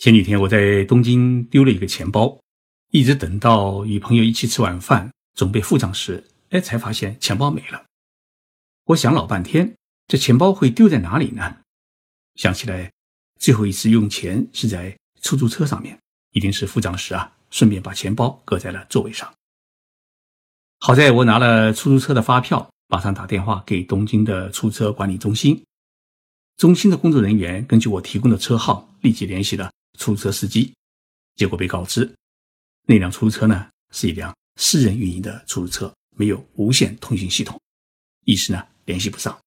前几天我在东京丢了一个钱包，一直等到与朋友一起吃晚饭，准备付账时，哎，才发现钱包没了。我想老半天，这钱包会丢在哪里呢？想起来，最后一次用钱是在出租车上面，一定是付账时啊，顺便把钱包搁在了座位上。好在我拿了出租车的发票，马上打电话给东京的出租车管理中心，中心的工作人员根据我提供的车号，立即联系了。出租车司机，结果被告知，那辆出租车呢是一辆私人运营的出租车，没有无线通讯系统，一时呢联系不上。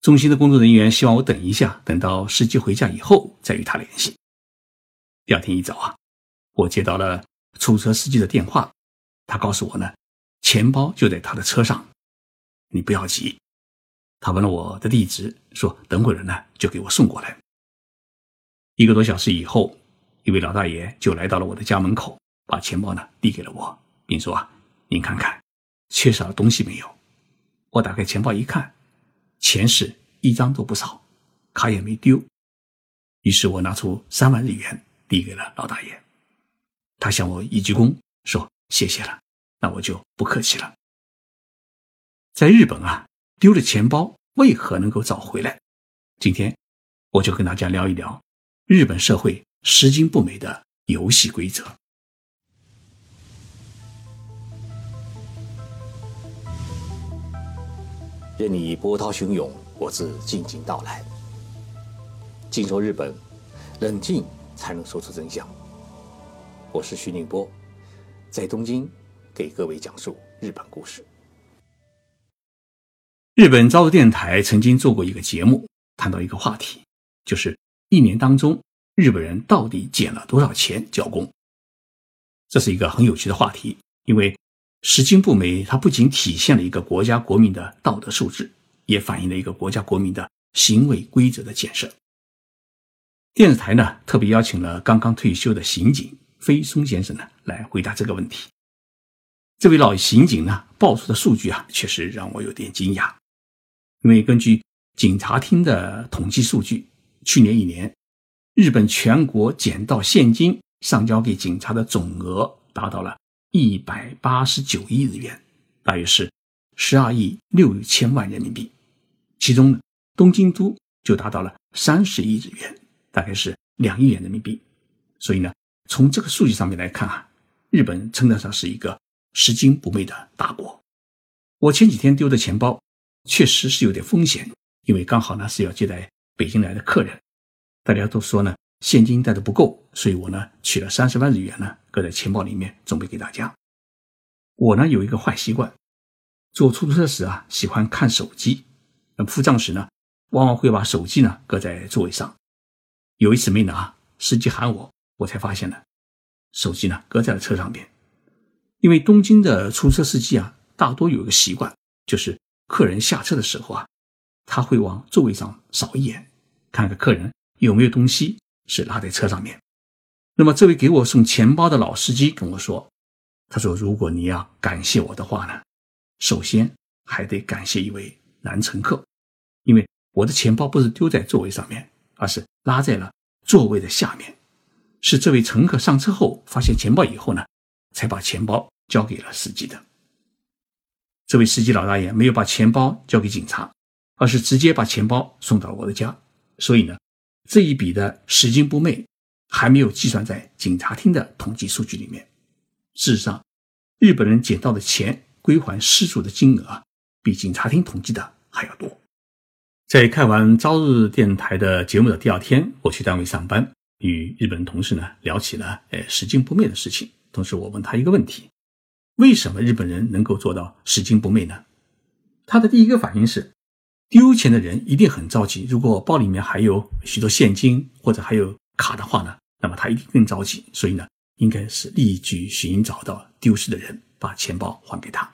中心的工作人员希望我等一下，等到司机回家以后再与他联系。第二天一早啊，我接到了出租车司机的电话，他告诉我呢，钱包就在他的车上，你不要急。他问了我的地址，说等会儿呢就给我送过来。一个多小时以后，一位老大爷就来到了我的家门口，把钱包呢递给了我，并说：“啊，您看看，缺少东西没有？”我打开钱包一看，钱是一张都不少，卡也没丢。于是我拿出三万日元递给了老大爷，他向我一鞠躬，说：“谢谢了，那我就不客气了。”在日本啊，丢了钱包为何能够找回来？今天我就跟大家聊一聊。日本社会拾金不昧的游戏规则。任你波涛汹涌，我自静静到来。静说日本，冷静才能说出真相。我是徐宁波，在东京给各位讲述日本故事。日本朝日电台曾经做过一个节目，谈到一个话题，就是。一年当中，日本人到底捡了多少钱交工？这是一个很有趣的话题，因为拾金不昧，它不仅体现了一个国家国民的道德素质，也反映了一个国家国民的行为规则的建设。电视台呢，特别邀请了刚刚退休的刑警飞松先生呢，来回答这个问题。这位老刑警呢，报出的数据啊，确实让我有点惊讶，因为根据警察厅的统计数据。去年一年，日本全国捡到现金上交给警察的总额达到了一百八十九亿日元，大约是十二亿六千万人民币。其中呢，东京都就达到了三十亿日元，大概是两亿元人民币。所以呢，从这个数据上面来看啊，日本称得上是一个拾金不昧的大国。我前几天丢的钱包确实是有点风险，因为刚好呢是要接待。北京来的客人，大家都说呢，现金带的不够，所以我呢取了三十万日元呢，搁在钱包里面，准备给大家。我呢有一个坏习惯，坐出租车时啊，喜欢看手机。那付账时呢，往往会把手机呢搁在座位上。有一次没拿，司机喊我，我才发现呢，手机呢搁在了车上边。因为东京的出租车司机啊，大多有一个习惯，就是客人下车的时候啊。他会往座位上扫一眼，看看客人有没有东西是落在车上面。那么，这位给我送钱包的老司机跟我说：“他说，如果你要感谢我的话呢，首先还得感谢一位男乘客，因为我的钱包不是丢在座位上面，而是拉在了座位的下面。是这位乘客上车后发现钱包以后呢，才把钱包交给了司机的。这位司机老大爷没有把钱包交给警察。”而是直接把钱包送到了我的家，所以呢，这一笔的拾金不昧还没有计算在警察厅的统计数据里面。事实上，日本人捡到的钱归还失主的金额啊，比警察厅统计的还要多。在看完朝日电台的节目的第二天，我去单位上班，与日本同事呢聊起了呃拾金不昧的事情。同时，我问他一个问题：为什么日本人能够做到拾金不昧呢？他的第一个反应是。丢钱的人一定很着急。如果包里面还有许多现金或者还有卡的话呢，那么他一定更着急。所以呢，应该是立即寻找到丢失的人，把钱包还给他。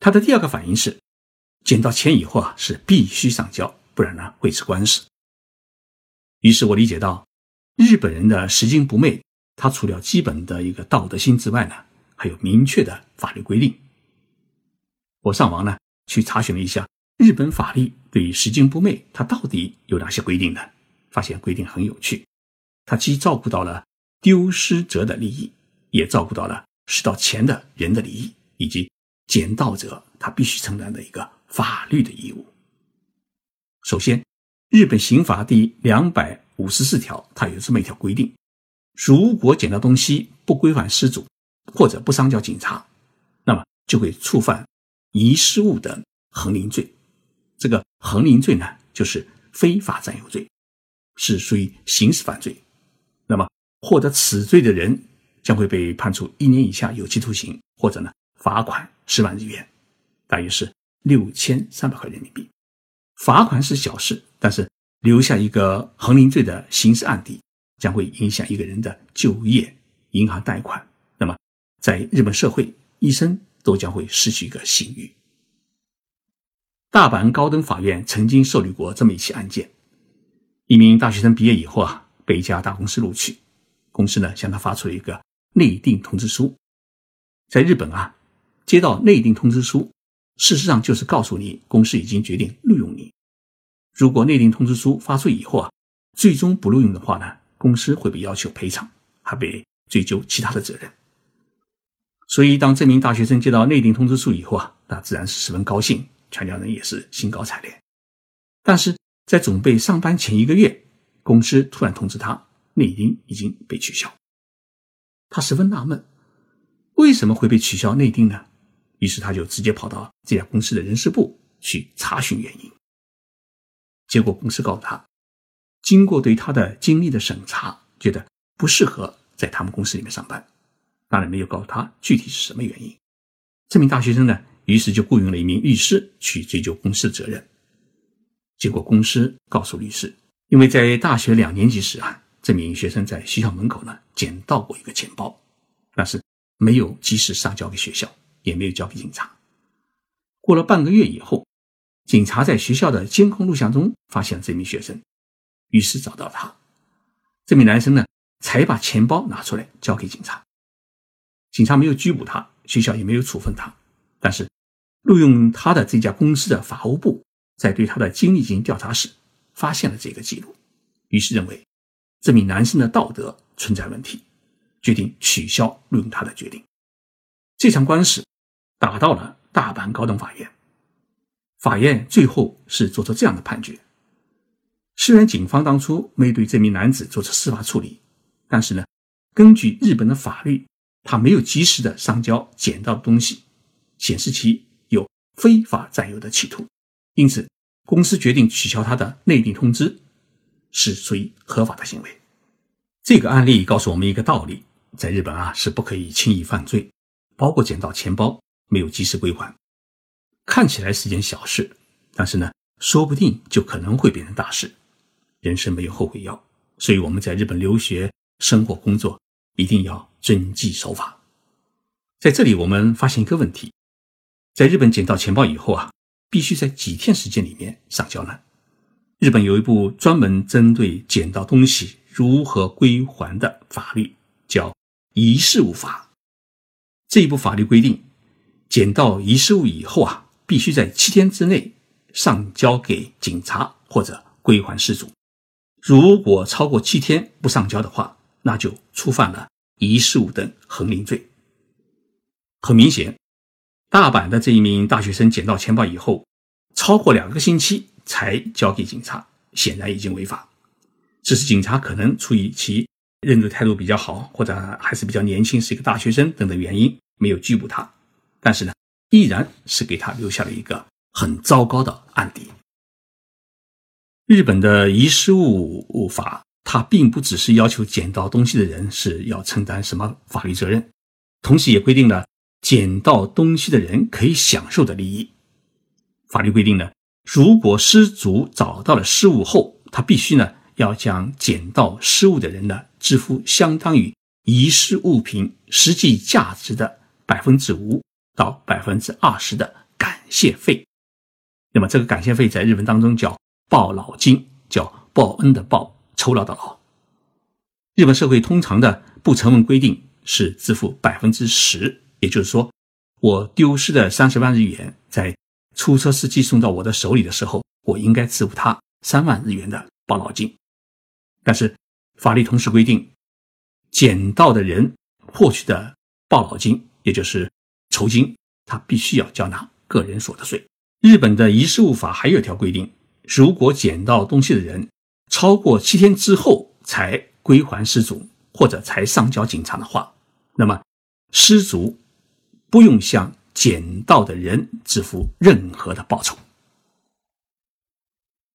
他的第二个反应是，捡到钱以后啊，是必须上交，不然呢会吃官司。于是我理解到，日本人的拾金不昧，他除了基本的一个道德心之外呢，还有明确的法律规定。我上网呢去查询了一下。日本法律对于拾金不昧，它到底有哪些规定呢？发现规定很有趣。它既照顾到了丢失者的利益，也照顾到了拾到钱的人的利益，以及捡到者他必须承担的一个法律的义务。首先，日本刑法第两百五十四条，它有这么一条规定：如果捡到东西不归还失主，或者不上交警察，那么就会触犯遗失物等横领罪。这个横领罪呢，就是非法占有罪，是属于刑事犯罪。那么获得此罪的人将会被判处一年以下有期徒刑，或者呢罚款十万日元，大约是六千三百块人民币。罚款是小事，但是留下一个横领罪的刑事案底，将会影响一个人的就业、银行贷款。那么，在日本社会，一生都将会失去一个信誉。大阪高等法院曾经受理过这么一起案件：一名大学生毕业以后啊，被一家大公司录取，公司呢向他发出了一个内定通知书。在日本啊，接到内定通知书。事实上，就是告诉你，公司已经决定录用你。如果内定通知书发出以后啊，最终不录用的话呢，公司会被要求赔偿，还被追究其他的责任。所以，当这名大学生接到内定通知书以后啊，那自然是十分高兴，全家人也是兴高采烈。但是在准备上班前一个月，公司突然通知他，内定已经被取消。他十分纳闷，为什么会被取消内定呢？于是他就直接跑到这家公司的人事部去查询原因。结果公司告诉他，经过对他的经历的审查，觉得不适合在他们公司里面上班。当然没有告诉他具体是什么原因。这名大学生呢，于是就雇佣了一名律师去追究公司的责任。结果公司告诉律师，因为在大学两年级时啊，这名学生在学校门口呢捡到过一个钱包，但是没有及时上交给学校。也没有交给警察。过了半个月以后，警察在学校的监控录像中发现了这名学生，于是找到他。这名男生呢，才把钱包拿出来交给警察。警察没有拘捕他，学校也没有处分他。但是，录用他的这家公司的法务部在对他的经历进行调查时，发现了这个记录，于是认为这名男生的道德存在问题，决定取消录用他的决定。这场官司。打到了大阪高等法院，法院最后是做出这样的判决：虽然警方当初没对这名男子做出司法处理，但是呢，根据日本的法律，他没有及时的上交捡到的东西，显示其非法占有的企图，因此公司决定取消他的内定通知，是属于合法的行为。这个案例告诉我们一个道理：在日本啊，是不可以轻易犯罪，包括捡到钱包。没有及时归还，看起来是件小事，但是呢，说不定就可能会变成大事。人生没有后悔药，所以我们在日本留学、生活、工作一定要遵纪守法。在这里，我们发现一个问题：在日本捡到钱包以后啊，必须在几天时间里面上交呢？日本有一部专门针对捡到东西如何归还的法律，叫《遗失物法》。这一部法律规定。捡到遗失物以后啊，必须在七天之内上交给警察或者归还失主。如果超过七天不上交的话，那就触犯了遗失物等横领罪。很明显，大阪的这一名大学生捡到钱包以后，超过两个星期才交给警察，显然已经违法。只是警察可能出于其认罪态度比较好，或者还是比较年轻，是一个大学生等等原因，没有拘捕他。但是呢，依然是给他留下了一个很糟糕的案底。日本的遗失物法，它并不只是要求捡到东西的人是要承担什么法律责任，同时也规定了捡到东西的人可以享受的利益。法律规定呢，如果失主找到了失物后，他必须呢要将捡到失物的人呢支付相当于遗失物品实际价值的百分之五。到百分之二十的感谢费，那么这个感谢费在日本当中叫报劳金，叫报恩的报，酬劳的劳。日本社会通常的不成文规定是支付百分之十，也就是说，我丢失的三十万日元在出租车司机送到我的手里的时候，我应该支付他三万日元的报老金。但是法律同时规定，捡到的人获取的报老金，也就是酬金，他必须要交纳个人所得税。日本的遗失物法还有一条规定，如果捡到东西的人超过七天之后才归还失主，或者才上交警察的话，那么失主不用向捡到的人支付任何的报酬。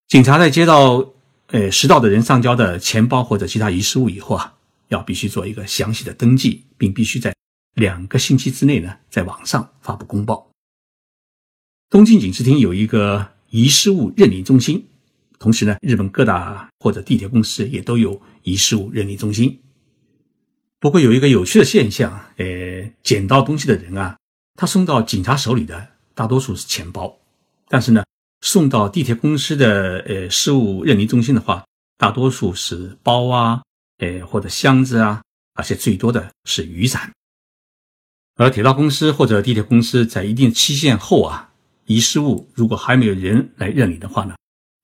警察在接到呃拾到的人上交的钱包或者其他遗失物以后啊，要必须做一个详细的登记，并必须在两个星期之内呢，在网上发布公报。东京警视厅有一个遗失物认领中心，同时呢，日本各大或者地铁公司也都有遗失物认领中心。不过有一个有趣的现象，呃，捡到东西的人啊，他送到警察手里的大多数是钱包，但是呢，送到地铁公司的呃失物认领中心的话，大多数是包啊，呃或者箱子啊，而且最多的是雨伞。而铁道公司或者地铁公司在一定期限后啊。遗失物如果还没有人来认领的话呢，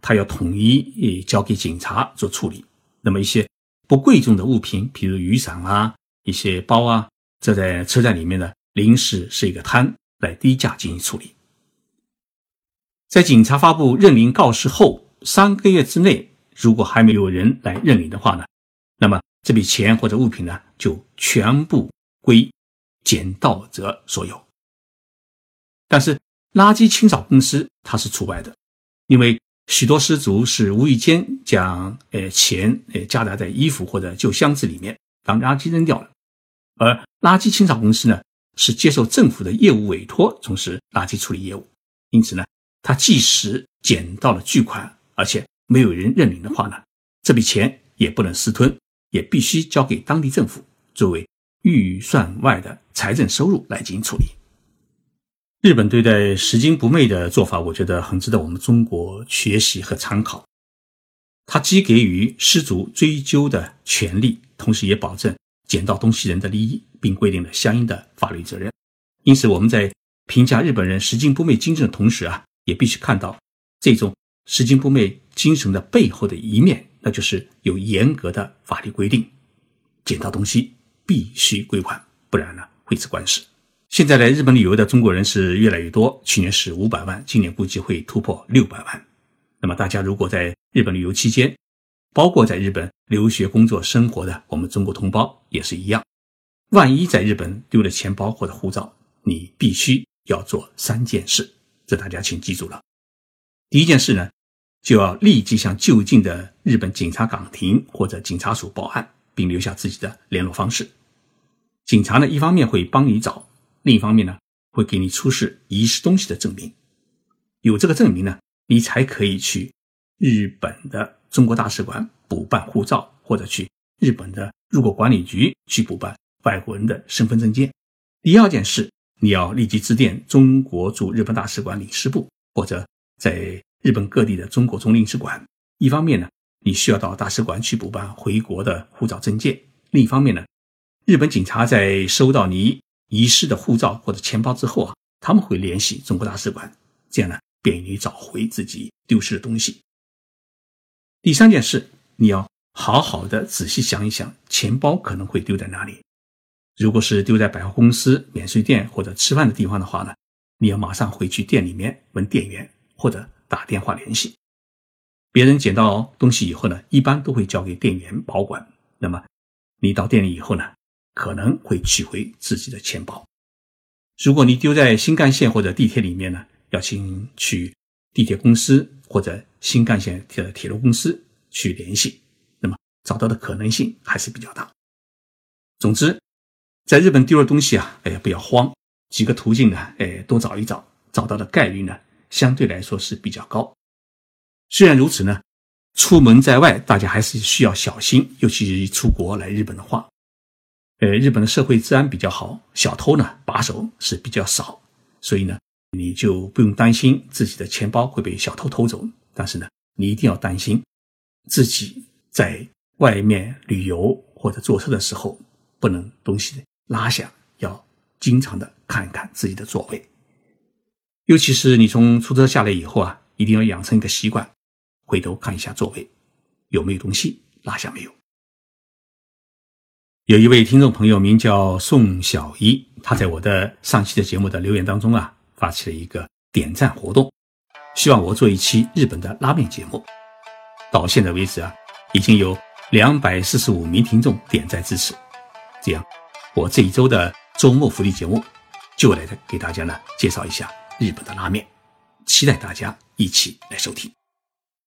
他要统一交给警察做处理。那么一些不贵重的物品，比如雨伞啊、一些包啊，这在车站里面呢临时是一个摊来低价进行处理。在警察发布认领告示后三个月之内，如果还没有人来认领的话呢，那么这笔钱或者物品呢就全部归捡到者所有。但是。垃圾清扫公司它是除外的，因为许多失足是无意间将呃钱呃夹杂在衣服或者旧箱子里面当垃圾扔掉了，而垃圾清扫公司呢是接受政府的业务委托从事垃圾处理业务，因此呢，他即使捡到了巨款，而且没有人认领的话呢，这笔钱也不能私吞，也必须交给当地政府作为预算外的财政收入来进行处理。日本对待拾金不昧的做法，我觉得很值得我们中国学习和参考。它既给予失主追究的权利，同时也保证捡到东西人的利益，并规定了相应的法律责任。因此，我们在评价日本人拾金不昧精神的同时啊，也必须看到这种拾金不昧精神的背后的一面，那就是有严格的法律规定，捡到东西必须归还，不然呢会吃官司。现在来日本旅游的中国人是越来越多，去年是五百万，今年估计会突破六百万。那么大家如果在日本旅游期间，包括在日本留学、工作、生活的我们中国同胞也是一样，万一在日本丢了钱包或者护照，你必须要做三件事，这大家请记住了。第一件事呢，就要立即向就近的日本警察岗亭或者警察署报案，并留下自己的联络方式。警察呢，一方面会帮你找。另一方面呢，会给你出示遗失东西的证明，有这个证明呢，你才可以去日本的中国大使馆补办护照，或者去日本的入国管理局去补办外国人的身份证件。第二件事，你要立即致电中国驻日本大使馆领事部，或者在日本各地的中国总领事馆。一方面呢，你需要到大使馆去补办回国的护照证件；另一方面呢，日本警察在收到你。遗失的护照或者钱包之后啊，他们会联系中国大使馆，这样呢便于你找回自己丢失的东西。第三件事，你要好好的仔细想一想，钱包可能会丢在哪里。如果是丢在百货公司、免税店或者吃饭的地方的话呢，你要马上回去店里面问店员或者打电话联系。别人捡到东西以后呢，一般都会交给店员保管。那么你到店里以后呢？可能会取回自己的钱包。如果你丢在新干线或者地铁里面呢，要请去地铁公司或者新干线的铁路公司去联系，那么找到的可能性还是比较大。总之，在日本丢了东西啊，哎呀不要慌，几个途径呢，哎多找一找，找到的概率呢相对来说是比较高。虽然如此呢，出门在外大家还是需要小心，尤其是出国来日本的话。呃，日本的社会治安比较好，小偷呢把手是比较少，所以呢，你就不用担心自己的钱包会被小偷偷走。但是呢，你一定要担心自己在外面旅游或者坐车的时候，不能东西拉下，要经常的看一看自己的座位。尤其是你从出租车下来以后啊，一定要养成一个习惯，回头看一下座位有没有东西拉下没有。有一位听众朋友名叫宋小一，他在我的上期的节目的留言当中啊，发起了一个点赞活动，希望我做一期日本的拉面节目。到现在为止啊，已经有两百四十五名听众点赞支持。这样，我这一周的周末福利节目就来给大家呢介绍一下日本的拉面，期待大家一起来收听。